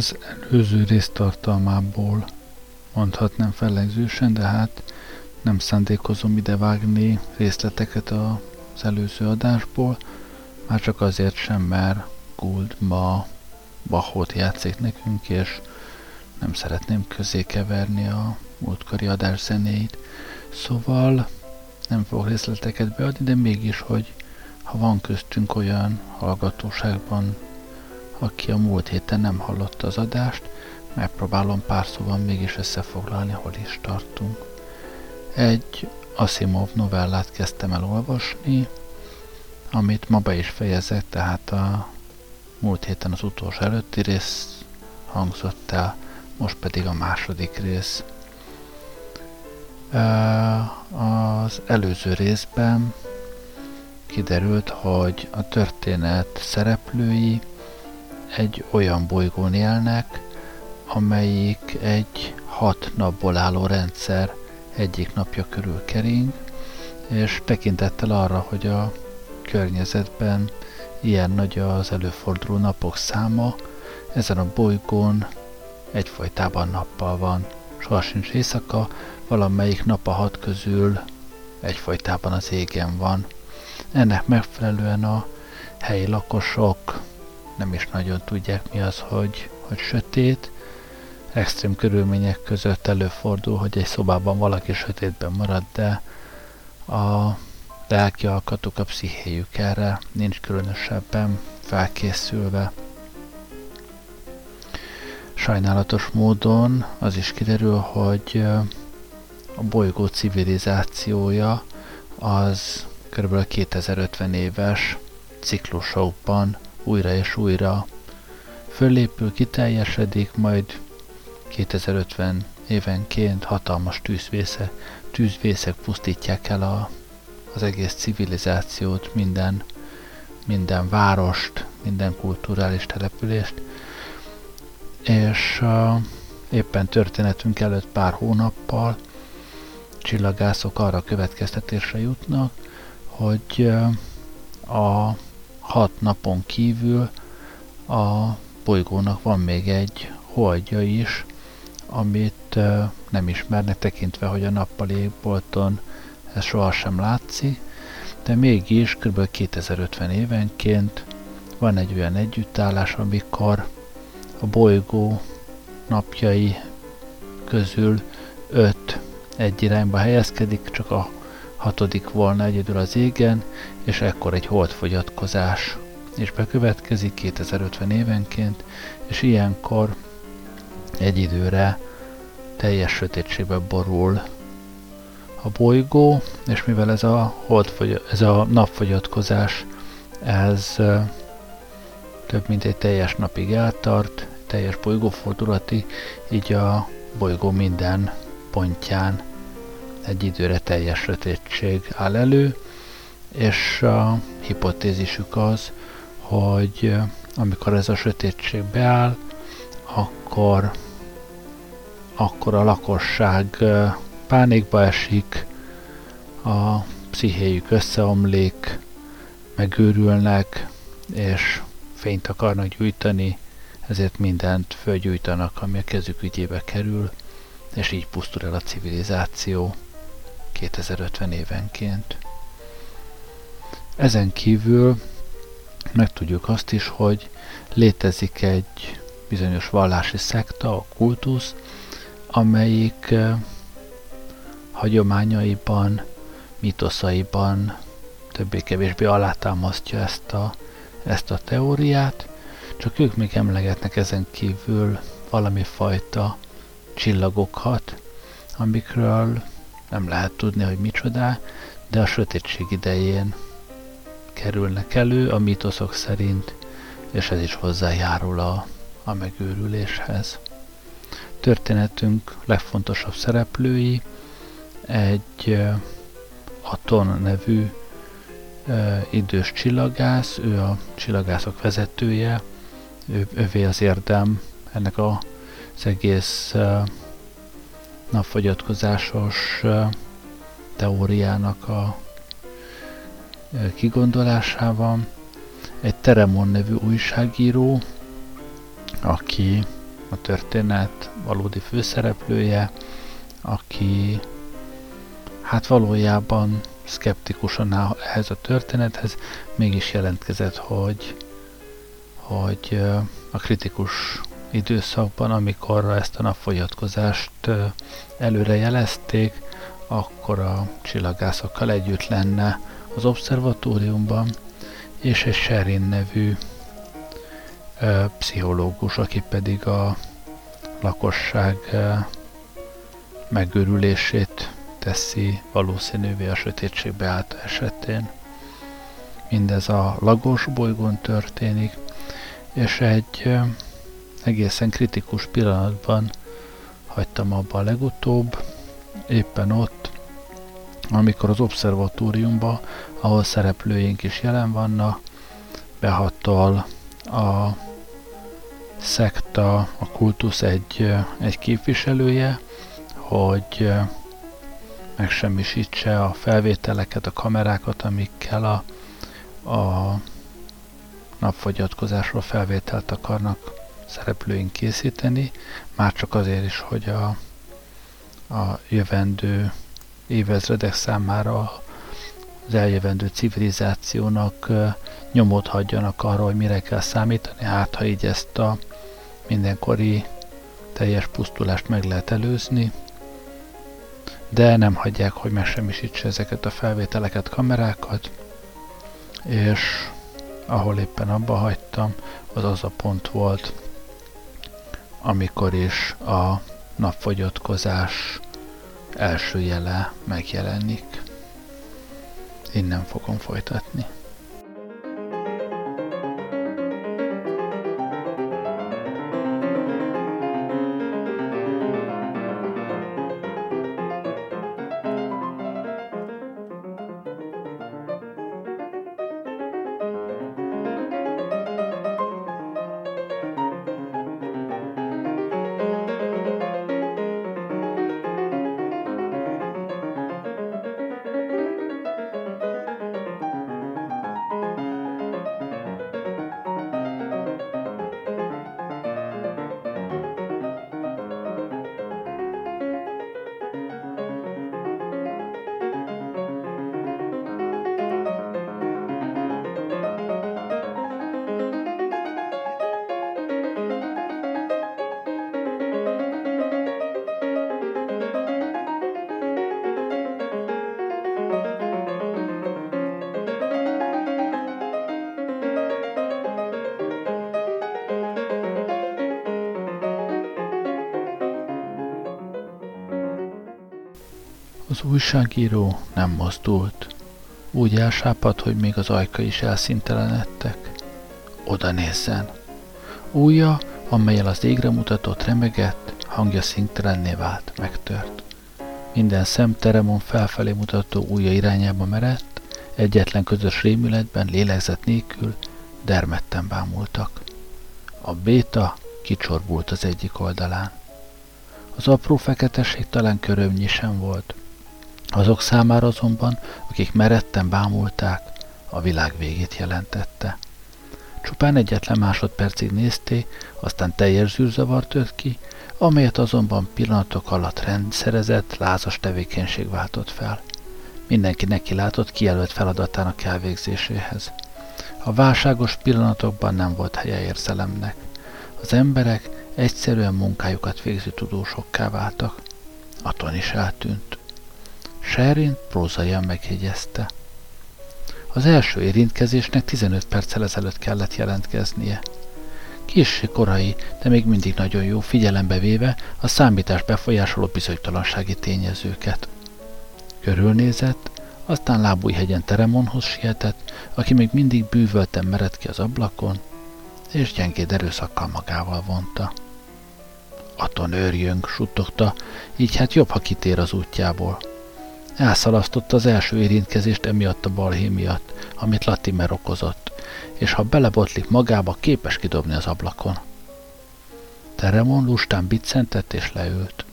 Az előző rész tartalmából mondhatnám fellegzősen, de hát nem szándékozom ide vágni részleteket az előző adásból, már csak azért sem, mert Gould ma Bachot játszik nekünk, és nem szeretném közé keverni a múltkori adás zenéit. Szóval nem fogok részleteket beadni, de mégis, hogy ha van köztünk olyan hallgatóságban, aki a múlt héten nem hallotta az adást, megpróbálom pár szóval mégis összefoglalni, hol is tartunk. Egy Asimov novellát kezdtem el olvasni, amit ma be is fejezek, tehát a múlt héten az utolsó előtti rész hangzott el, most pedig a második rész. Az előző részben kiderült, hogy a történet szereplői egy olyan bolygón élnek, amelyik egy hat napból álló rendszer egyik napja körül kering, és tekintettel arra, hogy a környezetben ilyen nagy az előforduló napok száma, ezen a bolygón egyfajtában nappal van. Soha sincs éjszaka, valamelyik nap a hat közül egyfajtában az égen van. Ennek megfelelően a helyi lakosok nem is nagyon tudják mi az, hogy, hogy sötét. Extrém körülmények között előfordul, hogy egy szobában valaki sötétben marad, de a lelki alkatuk, a pszichéjük erre nincs különösebben felkészülve. Sajnálatos módon az is kiderül, hogy a bolygó civilizációja az kb. 2050 éves ciklusokban újra és újra. Fölépül, kiteljesedik, majd 2050 évenként hatalmas tűzvészek, tűzvészek pusztítják el a, az egész civilizációt, minden, minden várost, minden kulturális települést, és uh, éppen történetünk előtt pár hónappal csillagászok arra következtetésre jutnak, hogy uh, a hat napon kívül a bolygónak van még egy holdja is, amit nem ismernek tekintve, hogy a nappali égbolton ez sohasem látszik, de mégis kb. 2050 évenként van egy olyan együttállás, amikor a bolygó napjai közül öt egy irányba helyezkedik, csak a hatodik volna egyedül az égen, és ekkor egy holdfogyatkozás és bekövetkezik 2050 évenként, és ilyenkor egy időre teljes sötétségbe borul a bolygó, és mivel ez a, holdfogy, ez a napfogyatkozás, ez több mint egy teljes napig eltart, teljes bolygófordulati, így a bolygó minden pontján egy időre teljes sötétség áll elő, és a hipotézisük az, hogy amikor ez a sötétség beáll, akkor, akkor a lakosság pánikba esik, a pszichéjük összeomlik, megőrülnek, és fényt akarnak gyújtani, ezért mindent fölgyújtanak, ami a kezük ügyébe kerül, és így pusztul el a civilizáció 2050 évenként. Ezen kívül megtudjuk azt is, hogy létezik egy bizonyos vallási szekta, a kultusz, amelyik hagyományaiban, mitoszaiban többé-kevésbé alátámasztja ezt a, ezt a teóriát, csak ők még emlegetnek ezen kívül valami fajta csillagokat, amikről nem lehet tudni, hogy micsoda, de a sötétség idején kerülnek elő a mítoszok szerint, és ez is hozzájárul a, a megőrüléshez. Történetünk legfontosabb szereplői egy Aton nevű idős csillagász, ő a csillagászok vezetője, ő, ővé az érdem ennek a, az egész napfogyatkozásos teóriának a kigondolásában. Egy Teremon nevű újságíró, aki a történet valódi főszereplője, aki hát valójában szkeptikusan áll ehhez a történethez, mégis jelentkezett, hogy, hogy a kritikus időszakban, amikor ezt a napfogyatkozást előre jelezték, akkor a csillagászokkal együtt lenne az obszervatóriumban, és egy Sherin nevű ö, pszichológus, aki pedig a lakosság ö, megőrülését teszi valószínűvé a sötétségbe állt esetén. Mindez a Lagos bolygón történik, és egy egészen kritikus pillanatban hagytam abba a legutóbb, éppen ott, amikor az obszervatóriumba, ahol szereplőink is jelen vannak, behatol a szekta, a kultusz egy, egy képviselője, hogy megsemmisítse a felvételeket, a kamerákat, amikkel a, a napfogyatkozásról felvételt akarnak szereplőink készíteni, már csak azért is, hogy a, a jövendő évezredek számára az eljövendő civilizációnak nyomot hagyjanak arra, hogy mire kell számítani, hát ha így ezt a mindenkori teljes pusztulást meg lehet előzni, de nem hagyják, hogy megsemmisítse ezeket a felvételeket, kamerákat, és ahol éppen abba hagytam, az az a pont volt, amikor is a napfogyatkozás első jele megjelenik. Innen fogom folytatni. Az újságíró nem mozdult. Úgy elsápadt, hogy még az ajka is elszintelenedtek. Oda nézzen. Újja, amelyel az égre mutatott remegett, hangja szinttelenné vált, megtört. Minden szem Teremon felfelé mutató újja irányába merett, egyetlen közös rémületben, lélegzet nélkül, dermedten bámultak. A béta kicsorbult az egyik oldalán. Az apró feketesség talán körömnyi sem volt, azok számára azonban, akik meretten bámulták, a világ végét jelentette. Csupán egyetlen másodpercig nézté, aztán teljes zűrzavar tört ki, amelyet azonban pillanatok alatt rendszerezett, lázas tevékenység váltott fel. Mindenki neki látott kijelölt feladatának elvégzéséhez. A válságos pillanatokban nem volt helye érzelemnek. Az emberek egyszerűen munkájukat végző tudósokká váltak. Aton is eltűnt. Sherin prózaian megjegyezte. Az első érintkezésnek 15 perccel ezelőtt kellett jelentkeznie. Kissé korai, de még mindig nagyon jó, figyelembe véve a számítás befolyásoló bizonytalansági tényezőket. Körülnézett, aztán lábújhegyen Teremonhoz sietett, aki még mindig bűvölten mered ki az ablakon, és gyengéd erőszakkal magával vonta. Aton őrjönk, suttogta, így hát jobb, ha kitér az útjából. Elszalasztotta az első érintkezést emiatt a balhé miatt, amit Latimer okozott, és ha belebotlik magába, képes kidobni az ablakon. Teremon lustán biccentett és leült.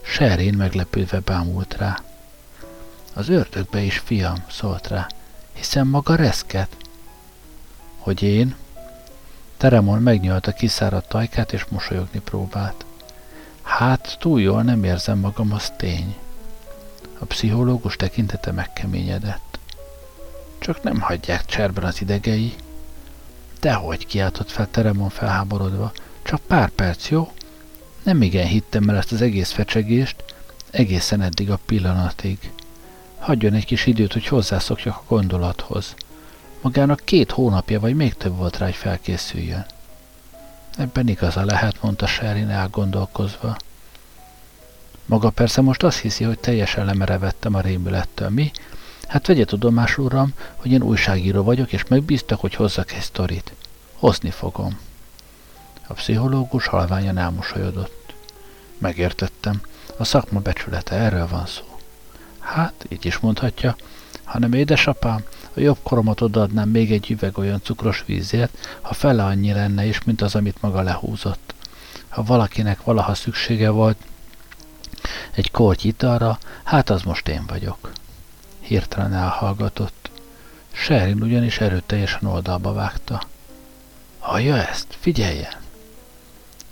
Serén meglepődve bámult rá. Az ördögbe is, fiam, szólt rá, hiszen maga reszket. Hogy én? Teremon megnyalta kiszáradt ajkát, és mosolyogni próbált. Hát, túl jól nem érzem magam, az tény. A pszichológus tekintete megkeményedett. Csak nem hagyják cserben az idegei. Dehogy kiáltott fel Teremon felháborodva. Csak pár perc, jó? Nem igen hittem el ezt az egész fecsegést, egészen eddig a pillanatig. Hagyjon egy kis időt, hogy hozzászokjak a gondolathoz. Magának két hónapja vagy még több volt rá, hogy felkészüljön. Ebben igaza lehet, mondta Sherin elgondolkozva. Maga persze most azt hiszi, hogy teljesen lemerevettem a rémülettől. Mi? Hát vegye tudomás, uram, hogy én újságíró vagyok, és megbíztak, hogy hozzak egy sztorit. Hozni fogom. A pszichológus halványan elmosolyodott. Megértettem. A szakma becsülete, erről van szó. Hát, így is mondhatja, hanem édesapám, a jobb koromat odaadnám még egy üveg olyan cukros vízért, ha fele annyi lenne is, mint az, amit maga lehúzott. Ha valakinek valaha szüksége volt egy korty italra, hát az most én vagyok. Hirtelen elhallgatott. Sherin ugyanis erőteljesen oldalba vágta. Hallja ezt? Figyeljen!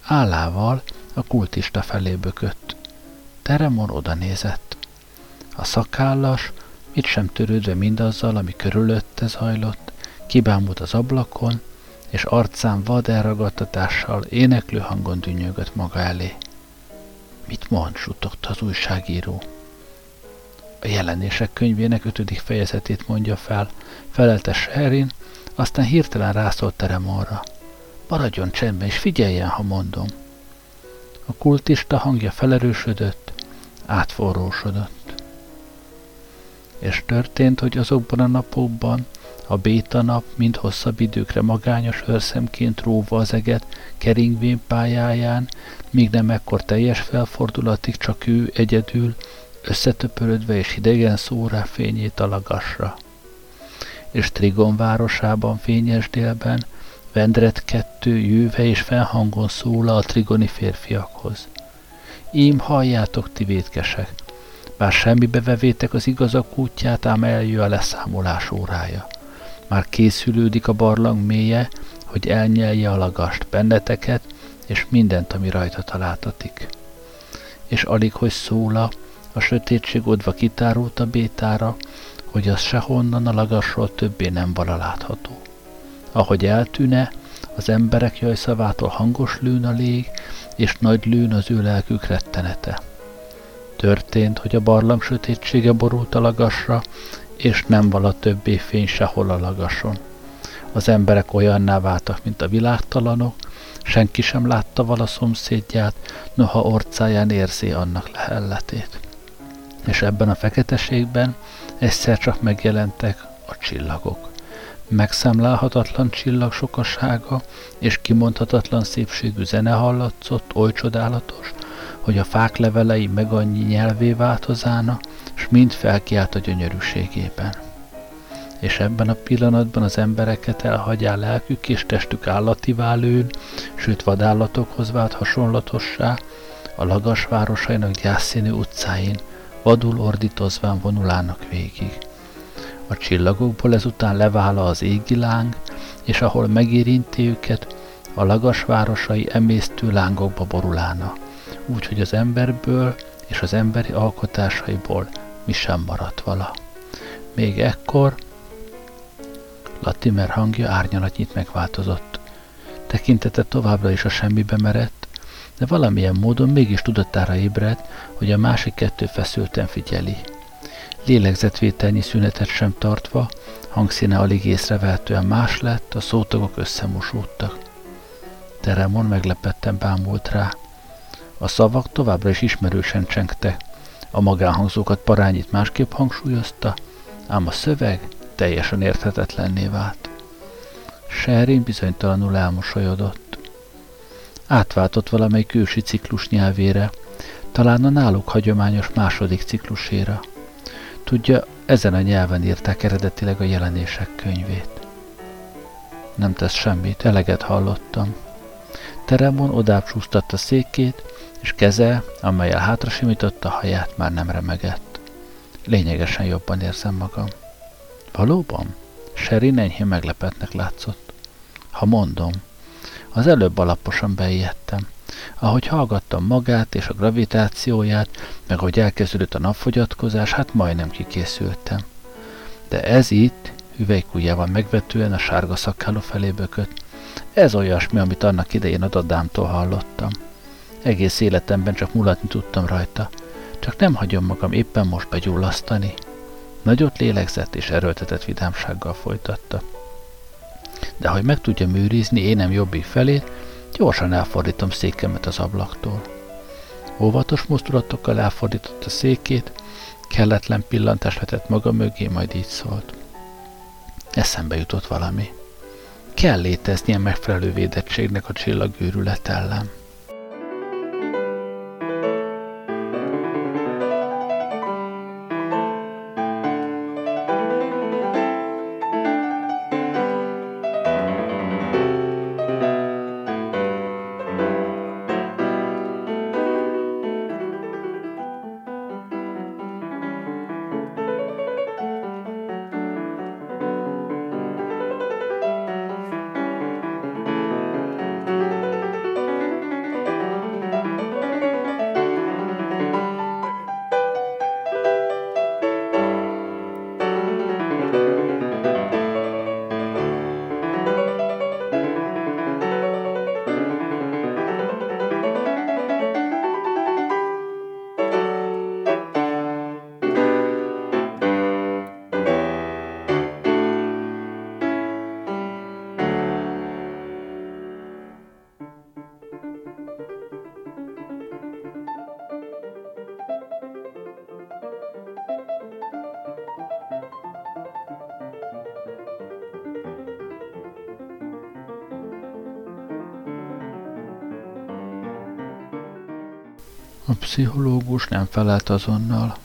Állával a kultista felé bökött. Teremon oda nézett. A szakállas, mit sem törődve mindazzal, ami körülötte zajlott, kibámult az ablakon, és arcán vad elragadtatással éneklő hangon dünnyögött maga elé. Mit mond, suttogta az újságíró. A jelenések könyvének ötödik fejezetét mondja fel, felelte Sherin, aztán hirtelen rászólt Teremonra. Maradjon csendben, és figyeljen, ha mondom. A kultista hangja felerősödött, átforrósodott. És történt, hogy azokban a napokban a béta nap mind hosszabb időkre magányos őrszemként róva az eget keringvén pályáján, míg nem ekkor teljes felfordulatig csak ő egyedül, összetöpörödve és hidegen szó rá fényét a lagasra. És Trigon városában fényes délben Vendret kettő jöve és felhangon szóla a trigoni férfiakhoz. Ím halljátok, ti vétkesek, bár semmibe vevétek az igazak útját, ám eljő a leszámolás órája. Már készülődik a barlang mélye, hogy elnyelje a lagast benneteket, és mindent, ami rajta találtatik. És alig, hogy szóla, a sötétség odva kitárult a bétára, hogy az sehonnan a lagasról többé nem vala látható. Ahogy eltűne, az emberek jajszavától hangos lőn a lég, és nagy lőn az ő lelkük rettenete. Történt, hogy a barlang sötétsége borult a lagasra, és nem vala többé fény sehol a lagason. Az emberek olyanná váltak, mint a világtalanok, senki sem látta vala szomszédját, noha orcáján érzi annak lehelletét. És ebben a feketeségben egyszer csak megjelentek a csillagok megszámlálhatatlan csillag sokasága és kimondhatatlan szépségű zene hallatszott, oly csodálatos, hogy a fák levelei meg annyi nyelvé változána, s mind felkiált a gyönyörűségében. És ebben a pillanatban az embereket elhagyá lelkük és testük állativá lőn, sőt vadállatokhoz vált hasonlatossá, a lagas városainak gyászszínű utcáin, vadul ordítozván vonulának végig. A csillagokból ezután levála az égi láng, és ahol megérinti őket, a lagas városai emésztő lángokba borulána, úgy, hogy az emberből és az emberi alkotásaiból mi sem maradt vala. Még ekkor Latimer hangja árnyalatnyit megváltozott. Tekintete továbbra is a semmibe merett, de valamilyen módon mégis tudatára ébredt, hogy a másik kettő feszülten figyeli – lélegzetvételnyi szünetet sem tartva, hangszíne alig észrevehetően más lett, a szótagok összemosódtak. Teremon meglepetten bámult rá. A szavak továbbra is ismerősen csengtek. A magánhangzókat parányit másképp hangsúlyozta, ám a szöveg teljesen érthetetlenné vált. Sherin bizonytalanul elmosolyodott. Átváltott valamely ősi ciklus nyelvére, talán a náluk hagyományos második cikluséra. Tudja, ezen a nyelven írták eredetileg a jelenések könyvét. Nem tesz semmit, eleget hallottam. Teremon odább csúsztatta székét, és keze, amelyel hátra simította haját, már nem remegett. Lényegesen jobban érzem magam. Valóban? Sherry enyhén meglepetnek látszott. Ha mondom, Az előbb alaposan beijedtem. Ahogy hallgattam magát és a gravitációját, meg ahogy elkezdődött a napfogyatkozás, hát majdnem kikészültem. De ez itt, hüvelykújjával megvetően a sárga szakkáló felé bökött. Ez olyasmi, amit annak idején a dadámtól hallottam. Egész életemben csak mulatni tudtam rajta. Csak nem hagyom magam éppen most begyullasztani. Nagyot lélegzett és erőltetett vidámsággal folytatta. De hogy meg tudja műrizni énem jobbik felét, gyorsan elfordítom székemet az ablaktól. Óvatos mozdulatokkal elfordította székét, kelletlen pillantást vetett maga mögé, majd így szólt. Eszembe jutott valami. Kell léteznie megfelelő védettségnek a csillagőrület ellen. A pszichológus nem felelt azonnal.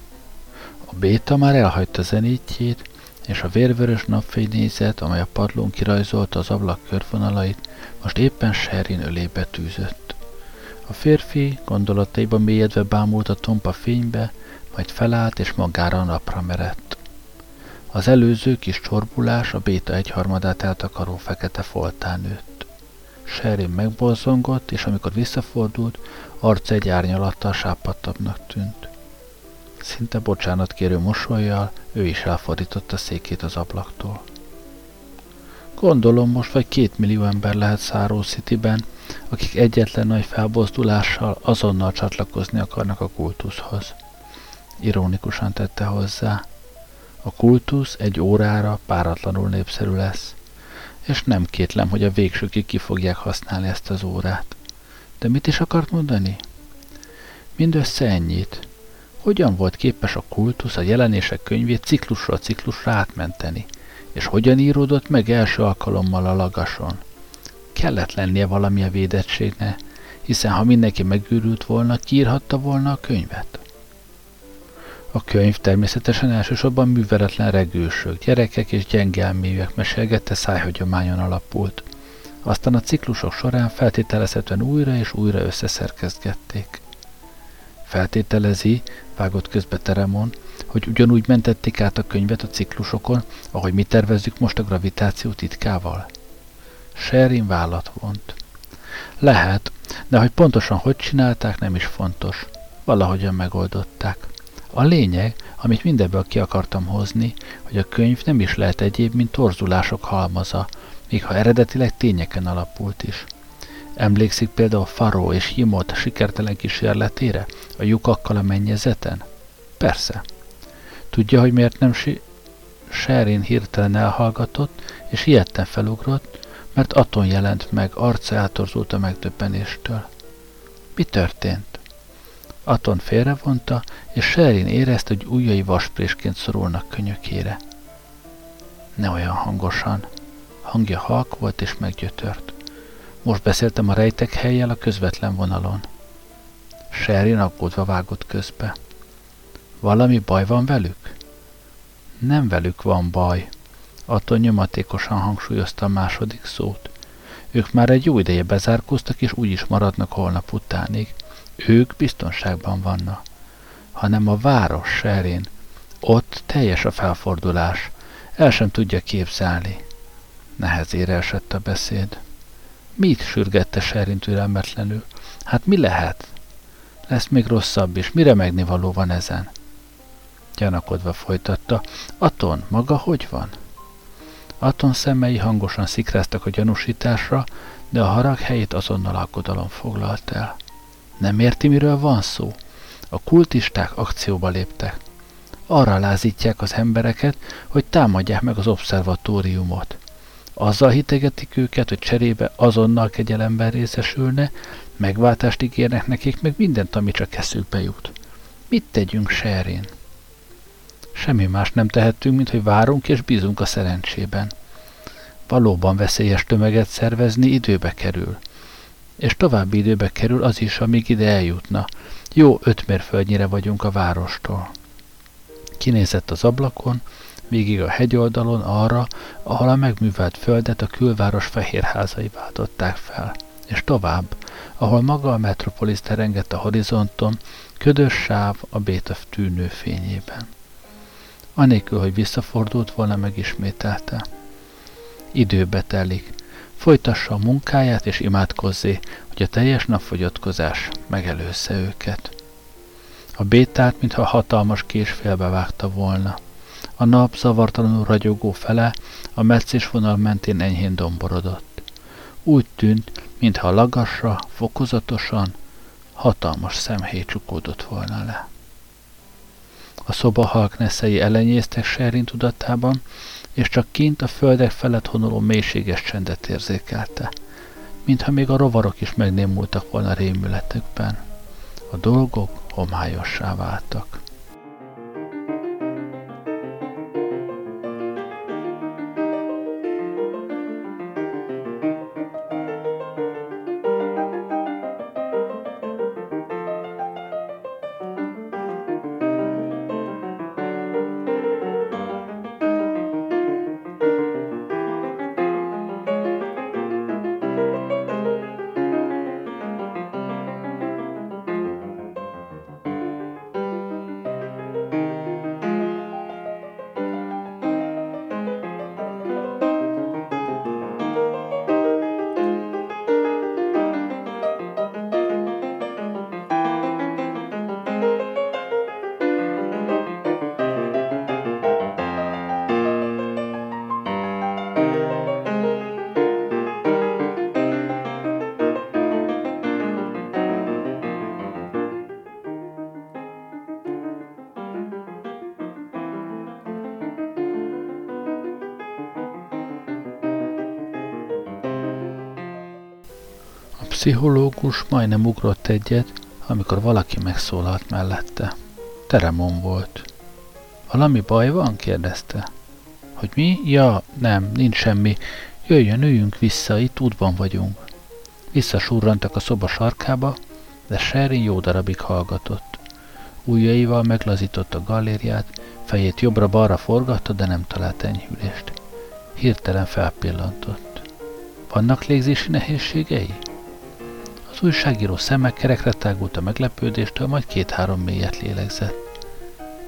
A béta már elhagyta zenítjét, és a vérvörös napfénynézet, amely a padlón kirajzolta az ablak körvonalait, most éppen Sherin ölébe tűzött. A férfi gondolataiban mélyedve bámult a tompa fénybe, majd felállt és magára a napra merett. Az előző kis csorbulás a béta egyharmadát eltakaró fekete foltán nőtt. Sherin megborzongott, és amikor visszafordult, arca egy árnyalattal sápadtabbnak tűnt. Szinte bocsánat kérő mosolyjal ő is elfordította székét az ablaktól. Gondolom most vagy két millió ember lehet Száró Cityben, akik egyetlen nagy felbozdulással azonnal csatlakozni akarnak a kultuszhoz. Ironikusan tette hozzá. A kultusz egy órára páratlanul népszerű lesz és nem kétlem, hogy a végsőkig ki fogják használni ezt az órát. De mit is akart mondani? Mindössze ennyit. Hogyan volt képes a kultusz a jelenések könyvét ciklusról ciklusra átmenteni, és hogyan íródott meg első alkalommal a lagason? Kellett lennie valami a védettségnek, hiszen ha mindenki megőrült volna, kiírhatta volna a könyvet. A könyv természetesen elsősorban műveletlen regősök, gyerekek és gyengelmélyek mesélgette szájhagyományon alapult. Aztán a ciklusok során feltételezhetően újra és újra összeszerkezgették. Feltételezi, vágott közbe Teremon, hogy ugyanúgy mentették át a könyvet a ciklusokon, ahogy mi tervezzük most a gravitáció titkával. Sherin vállat vont. Lehet, de hogy pontosan hogy csinálták, nem is fontos. Valahogyan megoldották. A lényeg, amit mindebből ki akartam hozni, hogy a könyv nem is lehet egyéb, mint torzulások halmaza, még ha eredetileg tényeken alapult is. Emlékszik például Faró és Himot sikertelen kísérletére, a lyukakkal a mennyezeten? Persze. Tudja, hogy miért nem si- Sherin hirtelen elhallgatott, és ilyetten felugrott, mert Aton jelent meg, arca eltorzult a megdöbbenéstől. Mi történt? Aton félrevonta, és Sherin érezte, hogy ujjai vasprésként szorulnak könyökére. Ne olyan hangosan. Hangja halk volt és meggyötört. Most beszéltem a rejtek helyjel a közvetlen vonalon. Sherin aggódva vágott közbe. Valami baj van velük? Nem velük van baj. Aton nyomatékosan hangsúlyozta a második szót. Ők már egy jó ideje bezárkóztak, és úgy is maradnak holnap utánig. Ők biztonságban vannak, hanem a város serén. Ott teljes a felfordulás. El sem tudja képzelni. Nehezére esett a beszéd. Mit sürgette Sherin türelmetlenül? Hát mi lehet? Lesz még rosszabb is, mire megnivaló van ezen? Gyanakodva folytatta. Aton, maga hogy van? Aton szemei hangosan szikráztak a gyanúsításra, de a harag helyét azonnal alkodalom foglalt el. Nem érti, miről van szó? A kultisták akcióba léptek. Arra lázítják az embereket, hogy támadják meg az obszervatóriumot. Azzal hitegetik őket, hogy cserébe azonnal kegyelemben részesülne, megváltást ígérnek nekik, meg mindent, ami csak eszükbe jut. Mit tegyünk, Sherin? Semmi más nem tehetünk, mint hogy várunk és bízunk a szerencsében. Valóban veszélyes tömeget szervezni időbe kerül. És további időbe kerül az is, amíg ide eljutna. Jó öt mérföldnyire vagyunk a várostól. Kinézett az ablakon, végig a hegyoldalon arra, ahol a megművelt földet a külváros fehérházai váltották fel, és tovább, ahol maga a metropolis terengett a horizonton, ködös sáv a béta tűnő fényében. Anélkül, hogy visszafordult volna, megismételte. Időbe telik. Folytassa a munkáját és imádkozzé, hogy a teljes napfogyatkozás megelőzze őket. A bétát, mintha hatalmas kés félbevágta volna. A nap zavartalanul ragyogó fele a meccés vonal mentén enyhén domborodott. Úgy tűnt, mintha lagasra, fokozatosan, hatalmas szemhéj csukódott volna le. A szoba halkneszei elenyésztek Sherin tudatában, és csak kint a földek felett honoló mélységes csendet érzékelte, mintha még a rovarok is megnémultak volna rémületükben. A dolgok homályossá váltak. Pszichológus majdnem ugrott egyet, amikor valaki megszólalt mellette. Teremon volt. Valami baj van? kérdezte. Hogy mi? Ja, nem, nincs semmi. Jöjjön, üljünk vissza, itt útban vagyunk. Visszasurrantak a szoba sarkába, de Sherry jó darabig hallgatott. Újjaival meglazított a galériát, fejét jobbra-balra forgatta, de nem talált enyhülést. Hirtelen felpillantott. Vannak légzési nehézségei? Újságíró szeme kerekre tágult a meglepődéstől, majd két-három mélyet lélegzett.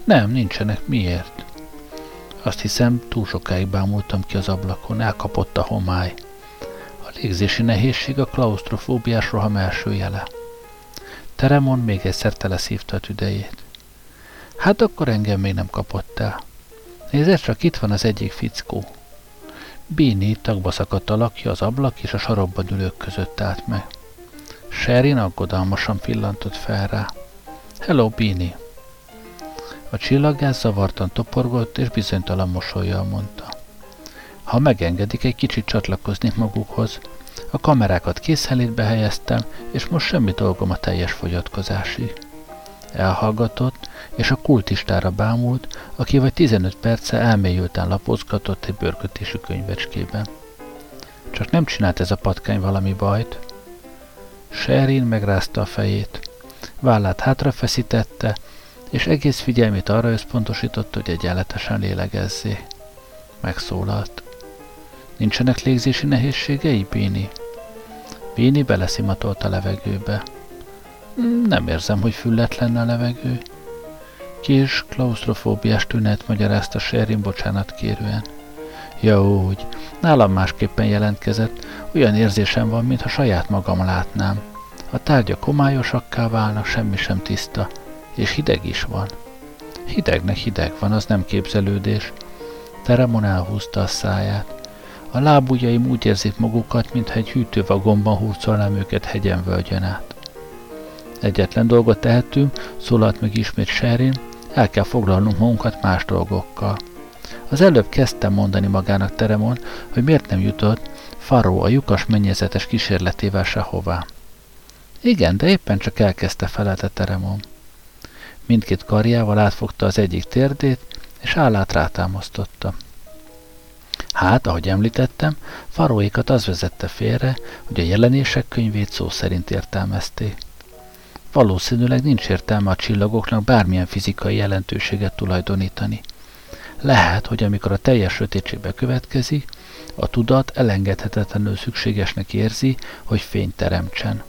Nem, nincsenek. Miért? Azt hiszem, túl sokáig bámultam ki az ablakon, elkapott a homály. A légzési nehézség a klaustrofóbiás roham első jele. Teremon még egyszer teleszívta a tüdejét. Hát akkor engem még nem kapott el. Nézd csak, itt van az egyik fickó. Bini tagba szakadt alakja az ablak és a sarokban ülők között állt meg. Sherin aggodalmasan pillantott fel rá. Hello, Bini! A csillaggáz zavartan toporgott, és bizonytalan mosolyjal mondta. Ha megengedik, egy kicsit csatlakoznék magukhoz. A kamerákat készenlétbe helyeztem, és most semmi dolgom a teljes fogyatkozásig. Elhallgatott, és a kultistára bámult, aki vagy 15 perce elmélyülten lapozgatott egy bőrkötésű könyvecskében. Csak nem csinált ez a patkány valami bajt, Sherin megrázta a fejét. Vállát hátrafeszítette, és egész figyelmét arra összpontosította, hogy egyenletesen lélegezzé. Megszólalt. Nincsenek légzési nehézségei, Bini? Bini beleszimatolt a levegőbe. Nem érzem, hogy füllet lenne a levegő. Kis klaustrofóbiás tünet magyarázta Sherin bocsánat kérően. Ja, úgy. Nálam másképpen jelentkezett. Olyan érzésem van, mintha saját magam látnám. A tárgyak homályosakká válnak, semmi sem tiszta. És hideg is van. Hidegnek hideg van, az nem képzelődés. Teremon elhúzta a száját. A lábujjaim úgy érzik magukat, mintha egy hűtővagonban húzolnám őket hegyen völgyen át. Egyetlen dolgot tehetünk, szólalt meg ismét Sherin, el kell foglalnunk magunkat más dolgokkal. Az előbb kezdtem mondani magának Teremon, hogy miért nem jutott Faró a lyukas mennyezetes kísérletével sehová. Igen, de éppen csak elkezdte felelte Teremon. Mindkét karjával átfogta az egyik térdét, és állát rátámasztotta. Hát, ahogy említettem, faróékat az vezette félre, hogy a jelenések könyvét szó szerint értelmezték. Valószínűleg nincs értelme a csillagoknak bármilyen fizikai jelentőséget tulajdonítani. Lehet, hogy amikor a teljes sötétségbe következik, a tudat elengedhetetlenül szükségesnek érzi, hogy fényt teremtsen.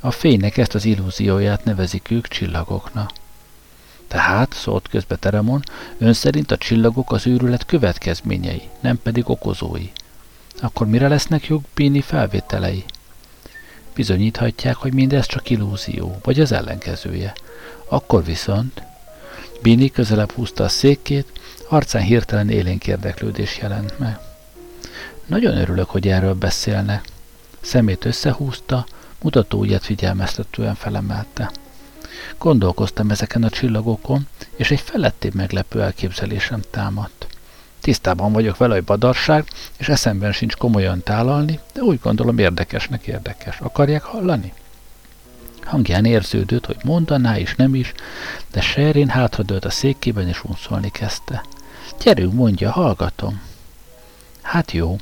A fénynek ezt az illúzióját nevezik ők csillagoknak. Tehát, szólt közbe Teremon, ön szerint a csillagok az őrület következményei, nem pedig okozói. Akkor mire lesznek jogbíni felvételei? Bizonyíthatják, hogy mindez csak illúzió, vagy az ellenkezője. Akkor viszont... Bini közelebb húzta a székét, arcán hirtelen élénk érdeklődés jelent meg. Nagyon örülök, hogy erről beszélnek. Szemét összehúzta, mutatóját figyelmeztetően felemelte. Gondolkoztam ezeken a csillagokon, és egy felettébb meglepő elképzelésem támadt. Tisztában vagyok vele, hogy badarság, és eszemben sincs komolyan tálalni, de úgy gondolom érdekesnek érdekes. Akarják hallani? Hangján érződött, hogy mondaná is, nem is, de Sherin hátradőlt a székében, és unszolni kezdte. Gyerünk, mondja, hallgatom. Hát jó.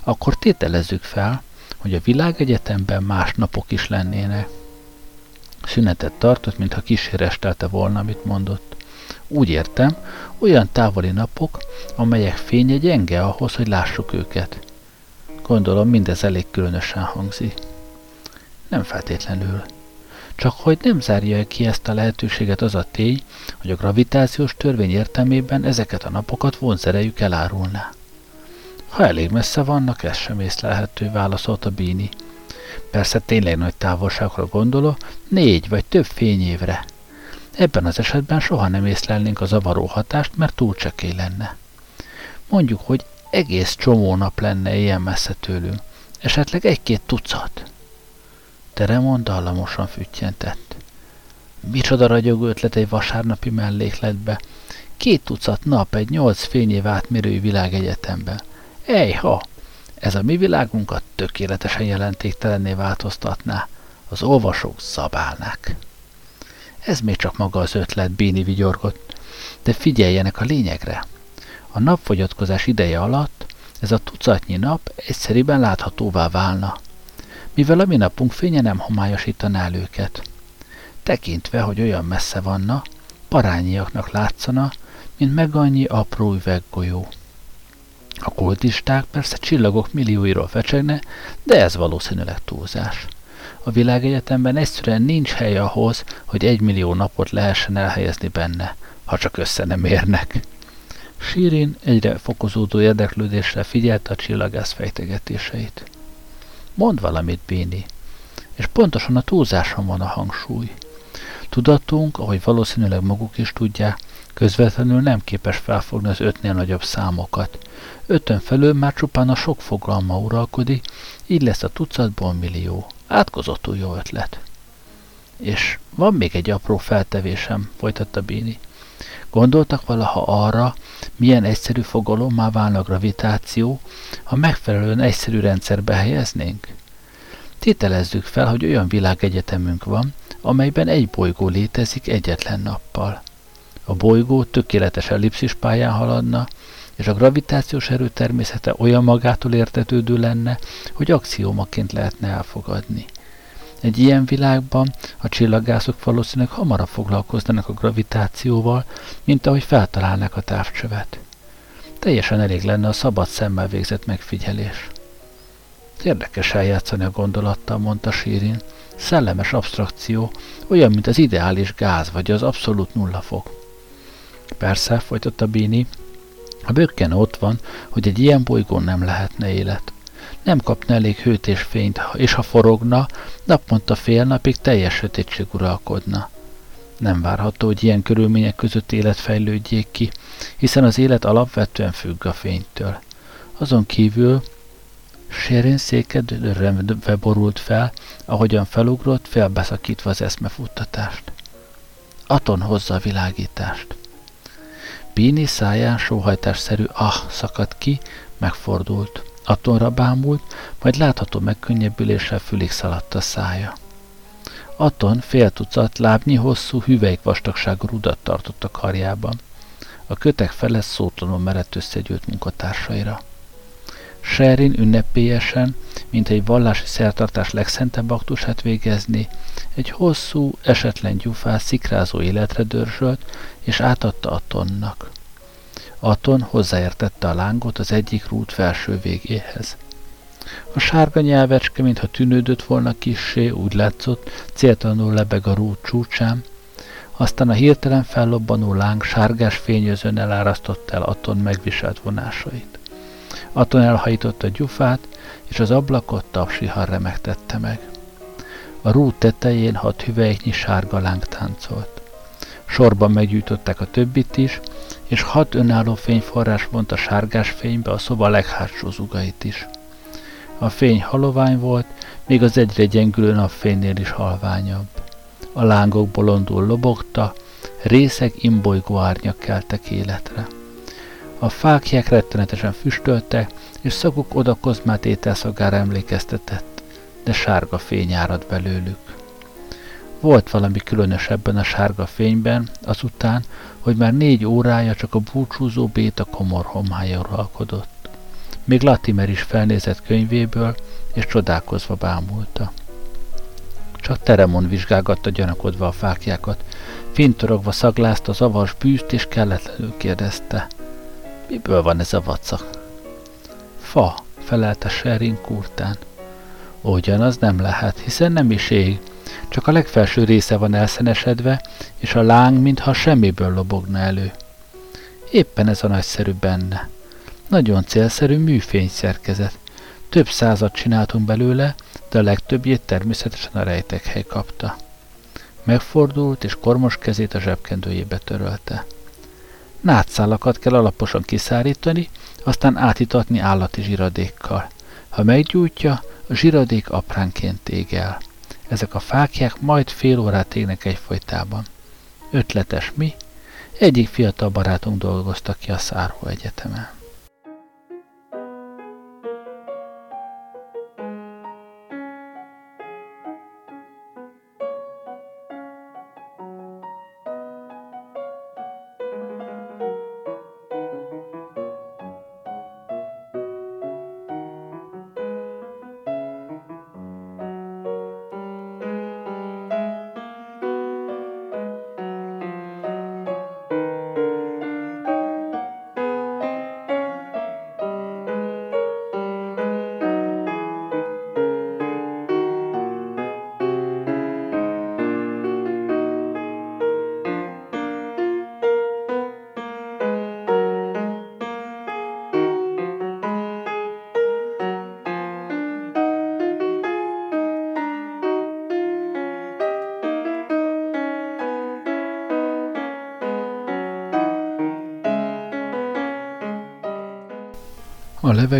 Akkor tételezzük fel, hogy a világegyetemben más napok is lennének. Szünetet tartott, mintha kísérestelte volna, amit mondott. Úgy értem, olyan távoli napok, amelyek fénye gyenge ahhoz, hogy lássuk őket. Gondolom, mindez elég különösen hangzik. Nem feltétlenül. Csak hogy nem zárja ki ezt a lehetőséget az a tény, hogy a gravitációs törvény értelmében ezeket a napokat vonzerejük elárulná. Ha elég messze vannak, ez sem észlelhető, válaszolta Bíni. Persze tényleg nagy távolságra gondolok, négy vagy több fényévre. Ebben az esetben soha nem észlelnénk a zavaró hatást, mert túl csekély lenne. Mondjuk, hogy egész csomó nap lenne ilyen messze tőlünk, esetleg egy-két tucat. Teremon dallamosan füttyentett. Micsoda ragyogó ötlet egy vasárnapi mellékletbe. Két tucat nap egy nyolc fényév átmérői világegyetemben. Ejha! Ez a mi világunkat tökéletesen jelentéktelenné változtatná. Az olvasók szabálnák. Ez még csak maga az ötlet, Béni vigyorgott. De figyeljenek a lényegre. A napfogyatkozás ideje alatt ez a tucatnyi nap egyszeriben láthatóvá válna, mivel a mi napunk fénye nem homályosítaná el őket. Tekintve, hogy olyan messze vanna, parányiaknak látszana, mint meg annyi apró üveggolyó. A kultisták persze csillagok millióiról fecsegne, de ez valószínűleg túlzás. A világegyetemben egyszerűen nincs hely ahhoz, hogy egy millió napot lehessen elhelyezni benne, ha csak össze nem érnek. Sírin egyre fokozódó érdeklődéssel figyelte a csillagász fejtegetéseit. Mond valamit, Béni, és pontosan a túlzáson van a hangsúly. Tudatunk, ahogy valószínűleg maguk is tudják, közvetlenül nem képes felfogni az ötnél nagyobb számokat. Ötön felül már csupán a sok fogalma uralkodik, így lesz a tucatból millió. Átkozottul jó ötlet. És van még egy apró feltevésem, folytatta Bini. Gondoltak valaha arra, milyen egyszerű fogalommá válna gravitáció, ha megfelelően egyszerű rendszerbe helyeznénk? Tételezzük fel, hogy olyan világegyetemünk van, amelyben egy bolygó létezik egyetlen nappal. A bolygó tökéletes ellipszis pályán haladna, és a gravitációs erő természete olyan magától értetődő lenne, hogy axiómaként lehetne elfogadni. Egy ilyen világban a csillagászok valószínűleg hamarabb foglalkoznának a gravitációval, mint ahogy feltalálnák a távcsövet. Teljesen elég lenne a szabad szemmel végzett megfigyelés. Érdekes eljátszani a gondolattal, mondta Sírin. Szellemes abstrakció, olyan, mint az ideális gáz vagy az abszolút nulla fok. Persze, folytatta Bini, A bökken ott van, hogy egy ilyen bolygón nem lehetne élet. Nem kapna elég hőt és fényt, és ha forogna, naponta fél napig teljes sötétség uralkodna. Nem várható, hogy ilyen körülmények között élet fejlődjék ki, hiszen az élet alapvetően függ a fénytől. Azon kívül Sérén székedőre borult fel, ahogyan felugrott, félbeszakítva az eszmefuttatást. Aton hozza a világítást. Bíni száján sóhajtásszerű ah szakadt ki, megfordult. Atonra bámult, majd látható megkönnyebbüléssel fülig szaladt a szája. Aton fél tucat lábnyi hosszú, hüvelyk vastagságú rudat tartott a karjában. A kötek fele szótlanul merett összegyűlt munkatársaira. Sherin ünnepélyesen, mint egy vallási szertartás legszentebb aktusát végezni, egy hosszú, esetlen gyufás szikrázó életre dörzsölt, és átadta Atonnak. Aton hozzáértette a lángot az egyik rút felső végéhez. A sárga nyelvecske, mintha tűnődött volna kissé, úgy látszott, céltalanul lebeg a rút csúcsán, aztán a hirtelen fellobbanó láng sárgás fényözön elárasztott el Aton megviselt vonásait. Aton elhajította gyufát, és az ablakot tapsihar remegtette meg. A rút tetején hat hüvelyknyi sárga láng táncolt. Sorban meggyújtották a többit is, és hat önálló fényforrás vont a sárgás fénybe a szoba leghátsó zugait is. A fény halovány volt, még az egyre gyengülő napfénynél is halványabb. A lángok bolondul lobogta, részeg imbolygó árnyak keltek életre. A fákják rettenetesen füstöltek, és szaguk oda kozmát ételszagára emlékeztetett, de sárga fény árad belőlük. Volt valami különös ebben a sárga fényben, azután, hogy már négy órája csak a búcsúzó béta komor homája uralkodott. Még Latimer is felnézett könyvéből, és csodálkozva bámulta. Csak Teremon vizsgálgatta gyanakodva a fákjákat, fintorogva szaglázta az avas bűzt, és kelletlenül kérdezte – Miből van ez a vacak? Fa, felelte Sherin kurtán. az nem lehet, hiszen nem is ég, csak a legfelső része van elszenesedve, és a láng mintha semmiből lobogna elő. Éppen ez a nagyszerű benne. Nagyon célszerű műfényszerkezet. Több százat csináltunk belőle, de a legtöbbjét természetesen a rejtekhely kapta. Megfordult, és kormos kezét a zsebkendőjébe törölte. Nátszálakat kell alaposan kiszárítani, aztán átitatni állati zsiradékkal. Ha meggyújtja, a zsiradék apránként ég el. Ezek a fákják majd fél órát égnek egyfolytában. Ötletes mi? Egyik fiatal barátunk dolgozta ki a Szárhó Egyetemen.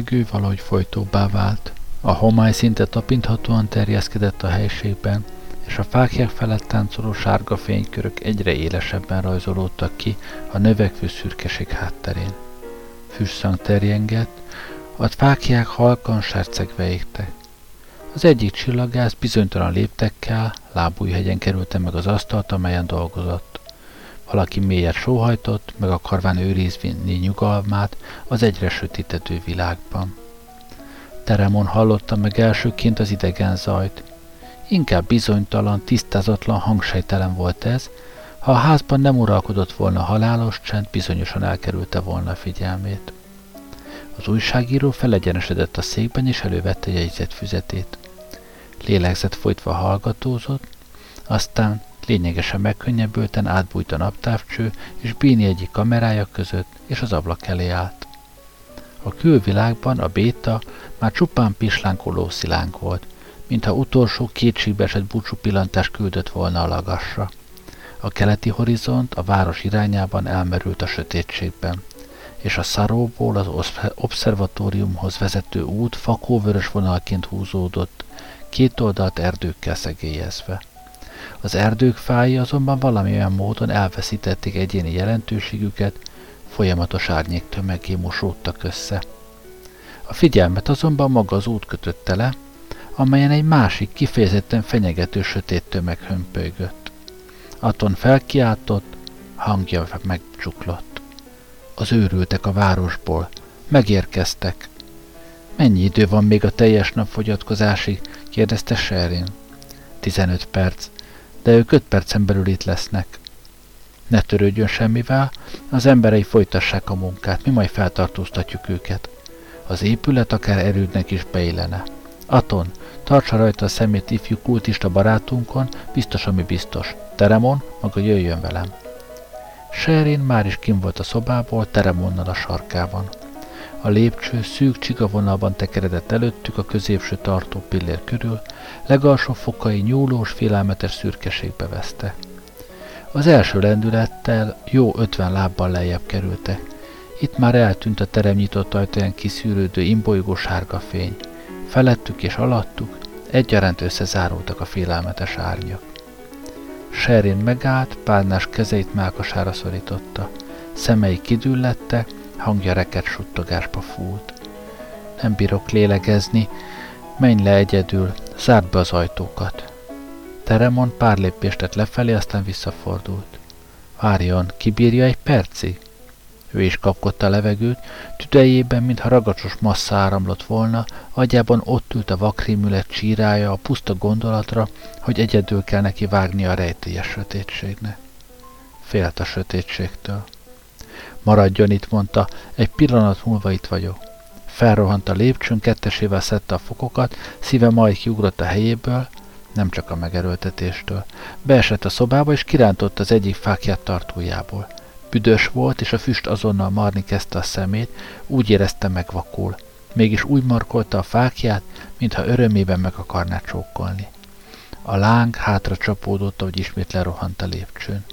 Levegő valahogy folytóbbá vált. A homály szinte tapinthatóan terjeszkedett a helységben, és a fákják felett táncoló sárga fénykörök egyre élesebben rajzolódtak ki a növekvő szürkeség hátterén. Füsszang terjengett, a fákják halkan sercegve égtek. Az egyik csillagász bizonytalan léptekkel lábújhegyen kerülte meg az asztalt, amelyen dolgozott. Valaki mélyet sóhajtott, meg akarván őrizvinni nyugalmát az egyre sötétedő világban. Teremon hallotta meg elsőként az idegen zajt. Inkább bizonytalan, tisztázatlan, hangsejtelen volt ez, ha a házban nem uralkodott volna halálos csend, bizonyosan elkerülte volna a figyelmét. Az újságíró felegyenesedett a székben, és elővette jegyzett füzetét. Lélegzett folytva hallgatózott, aztán lényegesen megkönnyebbülten átbújt a naptávcső, és Bíni egyik kamerája között, és az ablak elé állt. A külvilágban a béta már csupán pislánkoló szilánk volt, mintha utolsó kétségbeesett búcsú pillantást küldött volna a lagasra. A keleti horizont a város irányában elmerült a sötétségben, és a szaróból az obszervatóriumhoz vezető út fakóvörös vonalként húzódott, két oldalt erdőkkel szegélyezve. Az erdők fái azonban valamilyen módon elveszítették egyéni jelentőségüket, folyamatos árnyék tömegé mosódtak össze. A figyelmet azonban maga az út kötötte le, amelyen egy másik, kifejezetten fenyegető sötét tömeg hömpölygött. Aton felkiáltott, hangja megcsuklott. Az őrültek a városból. Megérkeztek. Mennyi idő van még a teljes nap fogyatkozásig? kérdezte Sherin. Tizenöt perc, de ők öt percen belül itt lesznek. Ne törődjön semmivel, az emberei folytassák a munkát, mi majd feltartóztatjuk őket. Az épület akár erődnek is beillene. Aton, tartsa rajta a szemét ifjú kultista barátunkon, biztos, ami biztos. Teremon, maga jöjjön velem. Sherin már is kim volt a szobából, Teremonnal a sarkában. A lépcső szűk csigavonalban tekeredett előttük a középső tartó pillér körül, legalsó fokai nyúlós, félelmetes szürkeségbe veszte. Az első lendülettel jó ötven lábbal lejjebb kerültek. Itt már eltűnt a terem nyitott ajtaján kiszűrődő imbolygó sárga fény. Felettük és alattuk egyaránt összezárultak a félelmetes árnyak. Sherin megállt, párnás kezeit mákasára szorította. Szemei kidüllettek, hangja reket suttogásba fúlt. Nem bírok lélegezni, menj le egyedül, zárd be az ajtókat. Teremon pár lépést tett lefelé, aztán visszafordult. Várjon, kibírja egy percig? Ő is kapkodta a levegőt, tüdejében, mintha ragacsos massza áramlott volna, agyában ott ült a vakrémület csírája a puszta gondolatra, hogy egyedül kell neki vágni a rejtélyes sötétségnek. Félt a sötétségtől. Maradjon itt, mondta, egy pillanat múlva itt vagyok. Felrohant a lépcsőn, kettesével szedte a fokokat, szíve majd kiugrott a helyéből, nem csak a megerőltetéstől. Beesett a szobába, és kirántott az egyik fákját tartójából. Büdös volt, és a füst azonnal marni kezdte a szemét, úgy érezte megvakul. Mégis úgy markolta a fákját, mintha örömében meg akarná csókolni. A láng hátra csapódott, ahogy ismét lerohant a lépcsőn.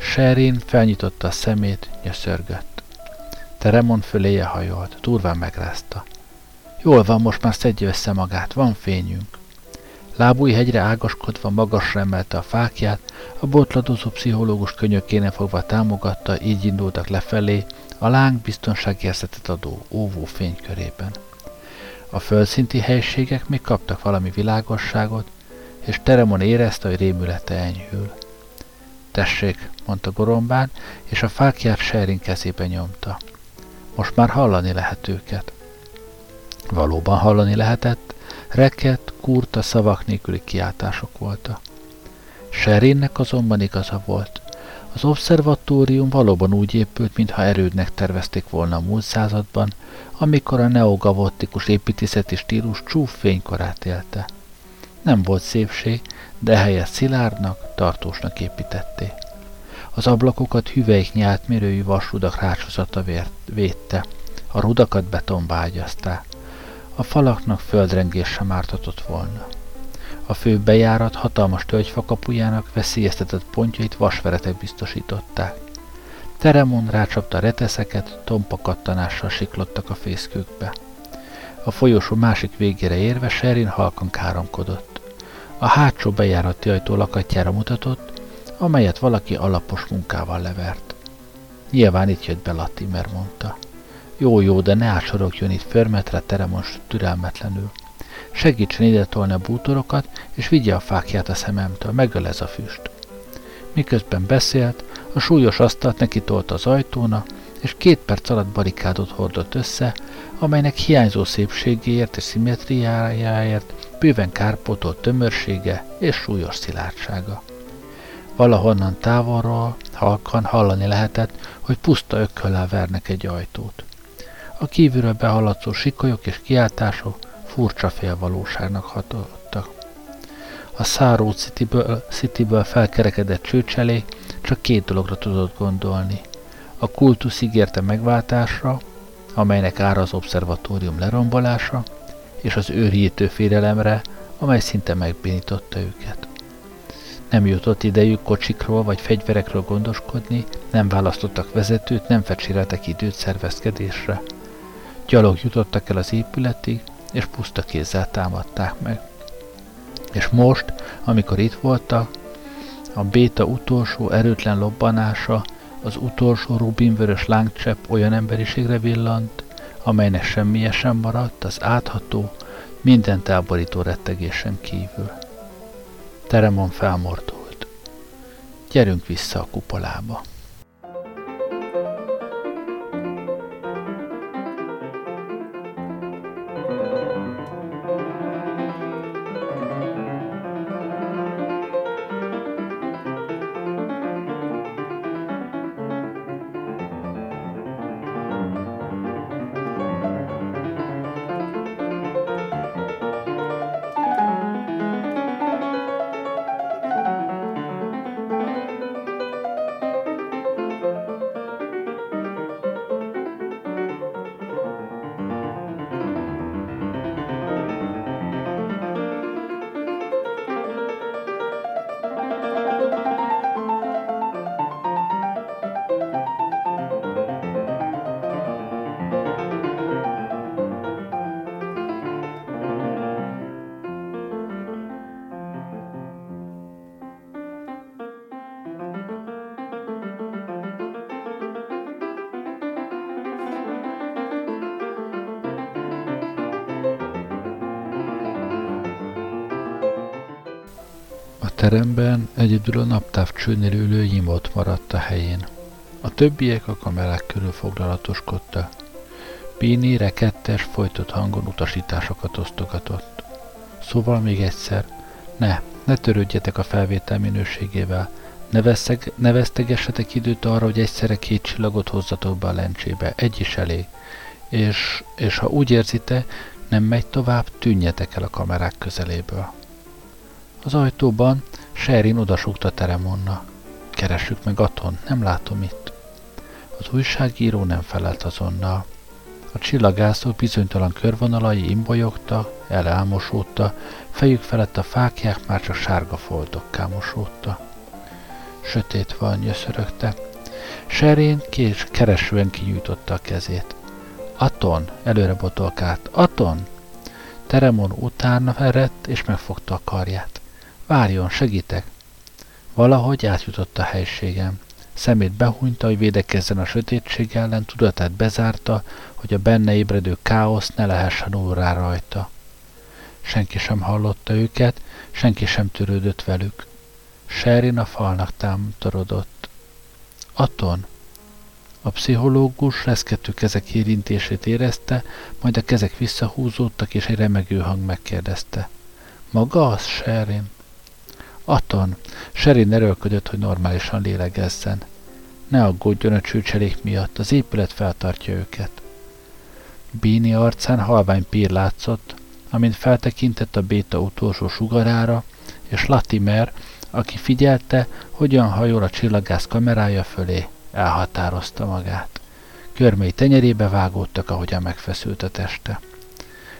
Sherin felnyitotta a szemét, nyöszörgött. Teremon föléje hajolt, durván megrázta. Jól van, most már szedje össze magát, van fényünk. Lábúj hegyre ágaskodva magasra emelte a fákját, a botladozó pszichológus könyökéne fogva támogatta, így indultak lefelé, a láng biztonságérzetet adó óvó fénykörében. A földszinti helységek még kaptak valami világosságot, és Teremon érezte, hogy rémülete enyhül. Tessék, mondta Gorombán, és a fákját Sherin kezébe nyomta. Most már hallani lehet őket. Valóban hallani lehetett, reket, kurta szavak nélküli kiáltások voltak. Serinnek azonban igaza volt. Az obszervatórium valóban úgy épült, mintha erődnek tervezték volna a múlt században, amikor a neogavottikus építészeti stílus csúf fénykorát élte. Nem volt szépség, de helyett szilárdnak, tartósnak építették. Az ablakokat hüvelyknyi átmérőjű vasrudak rácsozata védte, a rudakat betonba ágyazták. A falaknak földrengés sem ártatott volna. A fő bejárat hatalmas tölgyfakapujának veszélyeztetett pontjait vasveretek biztosították. Teremon rácsapta reteszeket, tompa kattanással siklottak a fészkőkbe. A folyosó másik végére érve Sherin halkan káromkodott. A hátsó bejárati ajtó lakatjára mutatott, amelyet valaki alapos munkával levert. Nyilván itt jött be Latimer, mondta. Jó, jó, de ne átsorogjon itt förmetre teremos türelmetlenül. Segítsen ide tolni a bútorokat, és vigye a fákját a szememtől, megölez a füst. Miközben beszélt, a súlyos asztalt neki tolta az ajtóna, és két perc alatt barikádot hordott össze, amelynek hiányzó szépségéért és szimmetriájáért bőven kárpótolt tömörsége és súlyos szilárdsága. Valahonnan távolról halkan hallani lehetett, hogy puszta ökköllel vernek egy ajtót. A kívülről behaladszó sikolyok és kiáltások furcsa félvalóságnak hatottak. A Száró Cityből, Cityből felkerekedett csőcselék csak két dologra tudott gondolni. A kultusz ígérte megváltásra, amelynek ára az obszervatórium lerombolása, és az őrjítő félelemre, amely szinte megbénította őket. Nem jutott idejük kocsikról vagy fegyverekről gondoskodni, nem választottak vezetőt, nem fecséreltek időt szervezkedésre. Gyalog jutottak el az épületig, és puszta kézzel támadták meg. És most, amikor itt voltak, a béta utolsó erőtlen lobbanása, az utolsó rubinvörös lángcsepp olyan emberiségre villant, amelynek semmije sem maradt az átható, minden táborító rettegésen kívül. Teremon felmordult. Gyerünk vissza a kupolába. Teremben egyedül a naptávcsőnél ülő Jimot maradt a helyén. A többiek a kamerák körül foglalatoskodtak. Pini rekettes, folytott hangon utasításokat osztogatott. Szóval még egyszer, ne, ne törődjetek a felvétel minőségével, ne, veszeg, ne vesztegessetek időt arra, hogy egyszerre két csillagot hozzatok be a lencsébe, egy is elég. És, és ha úgy érzitek, nem megy tovább, tűnjetek el a kamerák közeléből. Az ajtóban Sherin odasúgta Teremonna. Keressük meg Aton, nem látom itt. Az újságíró nem felelt azonnal. A csillagászok bizonytalan körvonalai imbolyogta, elelmosódta, fejük felett a fákják már csak sárga foltokká mosódta. Sötét van, nyöszörögte. Serén kés keresően kinyújtotta a kezét. Aton, előre botolkált. Aton! Teremon utána eredt, és megfogta a karját. Várjon, segítek! Valahogy átjutott a helységem. Szemét behúnyta, hogy védekezzen a sötétség ellen, tudatát bezárta, hogy a benne ébredő káosz ne lehessen úr rá rajta. Senki sem hallotta őket, senki sem törődött velük. Sherin a falnak támtorodott. Aton! A pszichológus reszkető kezek érintését érezte, majd a kezek visszahúzódtak, és egy remegő hang megkérdezte. Maga az, Sherin? Aton, Sherin erőlködött, hogy normálisan lélegezzen. Ne aggódjon a csőcselék miatt, az épület feltartja őket. Bíni arcán halvány pír látszott, amint feltekintett a béta utolsó sugarára, és Latimer, aki figyelte, hogyan hajol a csillagász kamerája fölé, elhatározta magát. Körmei tenyerébe vágódtak, ahogyan megfeszült a teste.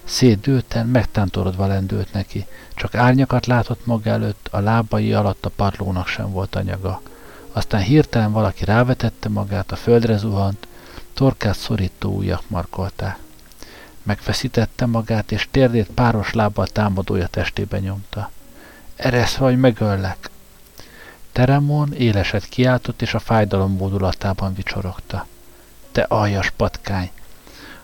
Szétdőlten, megtántorodva lendült neki, csak árnyakat látott maga előtt, a lábai alatt a padlónak sem volt anyaga. Aztán hirtelen valaki rávetette magát, a földre zuhant, torkát szorító ujjak markolták. Megfeszítette magát, és térdét páros lábbal támadója testébe nyomta. Eresz vagy megöllek! Teremon éleset kiáltott, és a fájdalom módulatában vicsorogta. Te aljas patkány!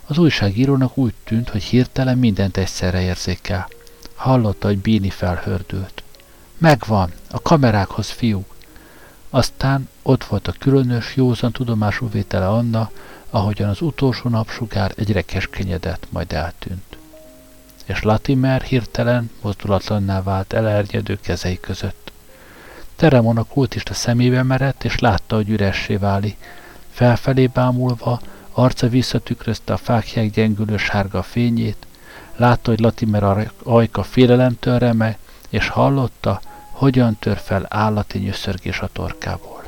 Az újságírónak úgy tűnt, hogy hirtelen mindent egyszerre érzékel. Hallotta, hogy Bíni felhördült. Megvan, a kamerákhoz, fiúk! Aztán ott volt a különös, józan tudomású vétele Anna, ahogyan az utolsó napsugár egyre keskenyedett, majd eltűnt. És Latimer hirtelen mozdulatlanná vált elernyedő kezei között. Teremon a kultista szemébe merett, és látta, hogy üressé váli. Felfelé bámulva, arca visszatükrözte a fákják gyengülő sárga fényét, látta, hogy Latimer ajka félelemtől remeg, és hallotta, hogyan tör fel állati nyöszörgés a torkából.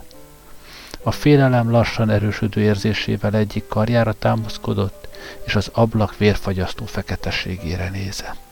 A félelem lassan erősödő érzésével egyik karjára támaszkodott, és az ablak vérfagyasztó feketességére nézett.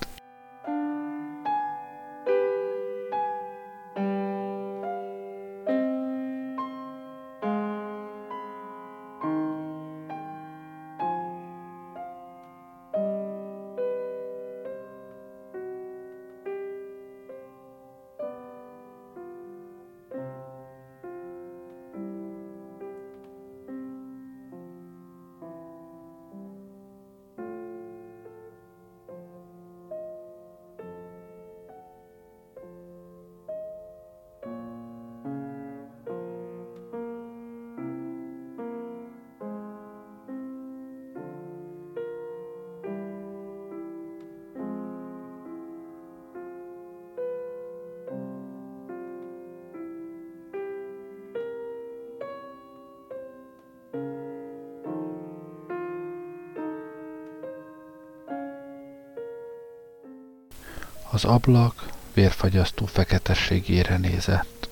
Az ablak vérfagyasztó feketességére nézett.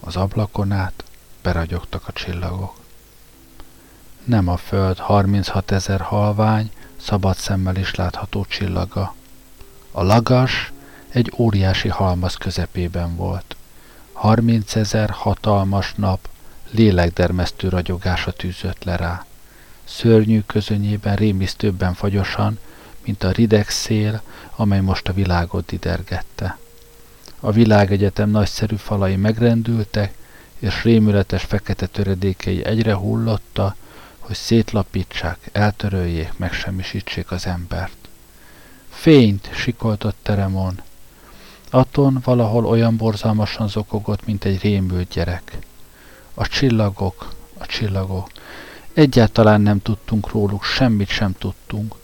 Az ablakon át beragyogtak a csillagok. Nem a föld 36 ezer halvány, szabad szemmel is látható csillaga. A lagas egy óriási halmaz közepében volt. 30 ezer hatalmas nap lélekdermesztő ragyogása tűzött le rá. Szörnyű közönyében rémisztőbben fagyosan mint a rideg szél, amely most a világot didergette. A világegyetem nagyszerű falai megrendültek, és rémületes fekete töredékei egyre hullotta, hogy szétlapítsák, eltöröljék, megsemmisítsék az embert. Fényt sikoltott Teremon. Aton valahol olyan borzalmasan zokogott, mint egy rémült gyerek. A csillagok, a csillagok. Egyáltalán nem tudtunk róluk, semmit sem tudtunk.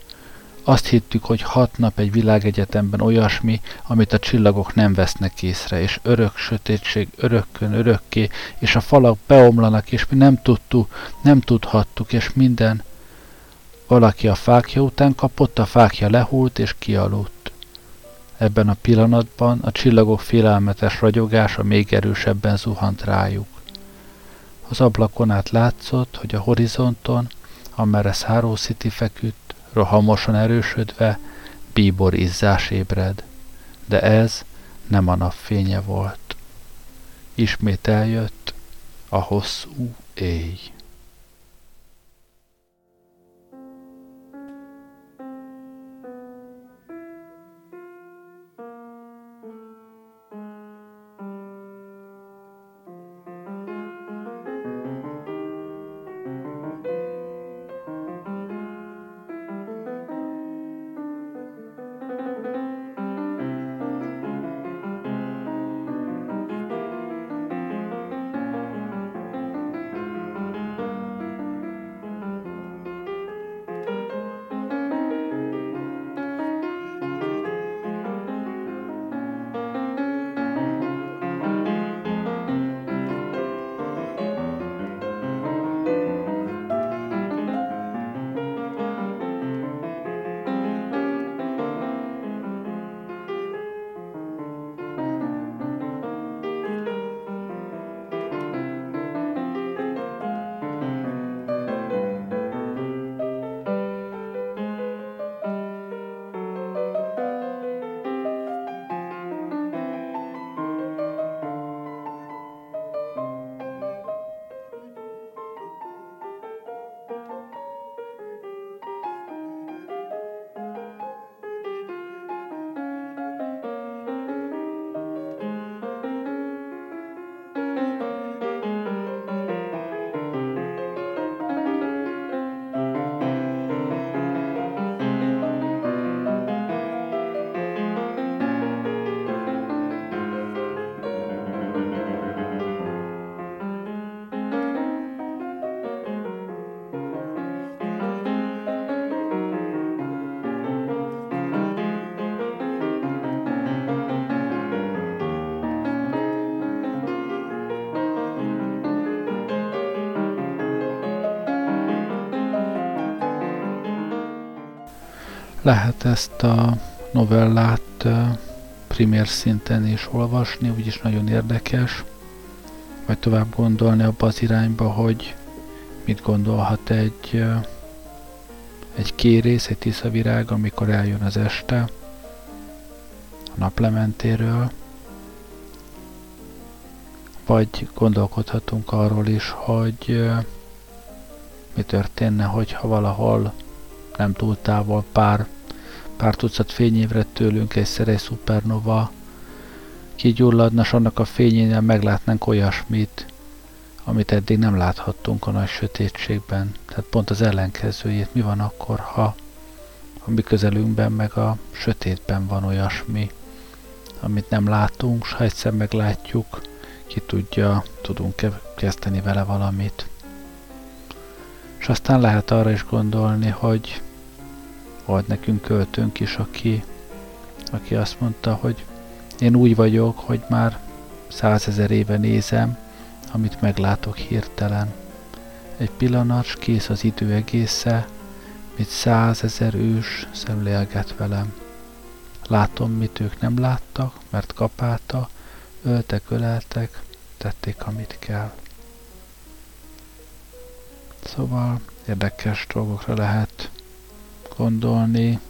Azt hittük, hogy hat nap egy világegyetemben olyasmi, amit a csillagok nem vesznek észre, és örök sötétség örökkön örökké, és a falak beomlanak, és mi nem tudtuk, nem tudhattuk, és minden. Valaki a fákja után kapott, a fákja lehult és kialudt. Ebben a pillanatban a csillagok félelmetes ragyogása még erősebben zuhant rájuk. Az ablakon át látszott, hogy a horizonton, amerre Száró City feküdt, rohamosan erősödve, bíbor izzás ébred, de ez nem a napfénye volt. Ismét eljött a hosszú éj. Lehet ezt a novellát primér szinten is olvasni, úgyis nagyon érdekes, vagy tovább gondolni abba az irányba, hogy mit gondolhat egy, egy kérész, egy tiszavirág, amikor eljön az este a naplementéről, vagy gondolkodhatunk arról is, hogy mi történne, hogyha valahol nem túl távol pár, pár tucat fényévre tőlünk egy szerej szupernova kigyulladna, és annak a fényénél meglátnánk olyasmit, amit eddig nem láthattunk a nagy sötétségben. Tehát pont az ellenkezőjét. Mi van akkor, ha a mi közelünkben meg a sötétben van olyasmi, amit nem látunk, s ha egyszer meglátjuk, ki tudja, tudunk kezdeni vele valamit. És aztán lehet arra is gondolni, hogy volt nekünk költőnk is, aki, aki azt mondta, hogy én úgy vagyok, hogy már százezer éve nézem, amit meglátok hirtelen. Egy pillanat, kész az idő egésze, mit százezer ős szemlélget velem. Látom, mit ők nem láttak, mert kapálta, öltek, öleltek, tették, amit kell. Szóval érdekes dolgokra lehet gondolni.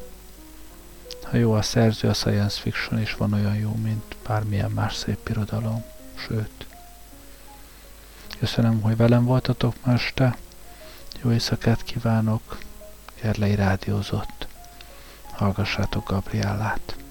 Ha jó a szerző, a science fiction is van olyan jó, mint bármilyen más szép irodalom. Sőt. Köszönöm, hogy velem voltatok ma este. Jó éjszakát kívánok. Gerlei rádiózott. Hallgassátok Gabriellát.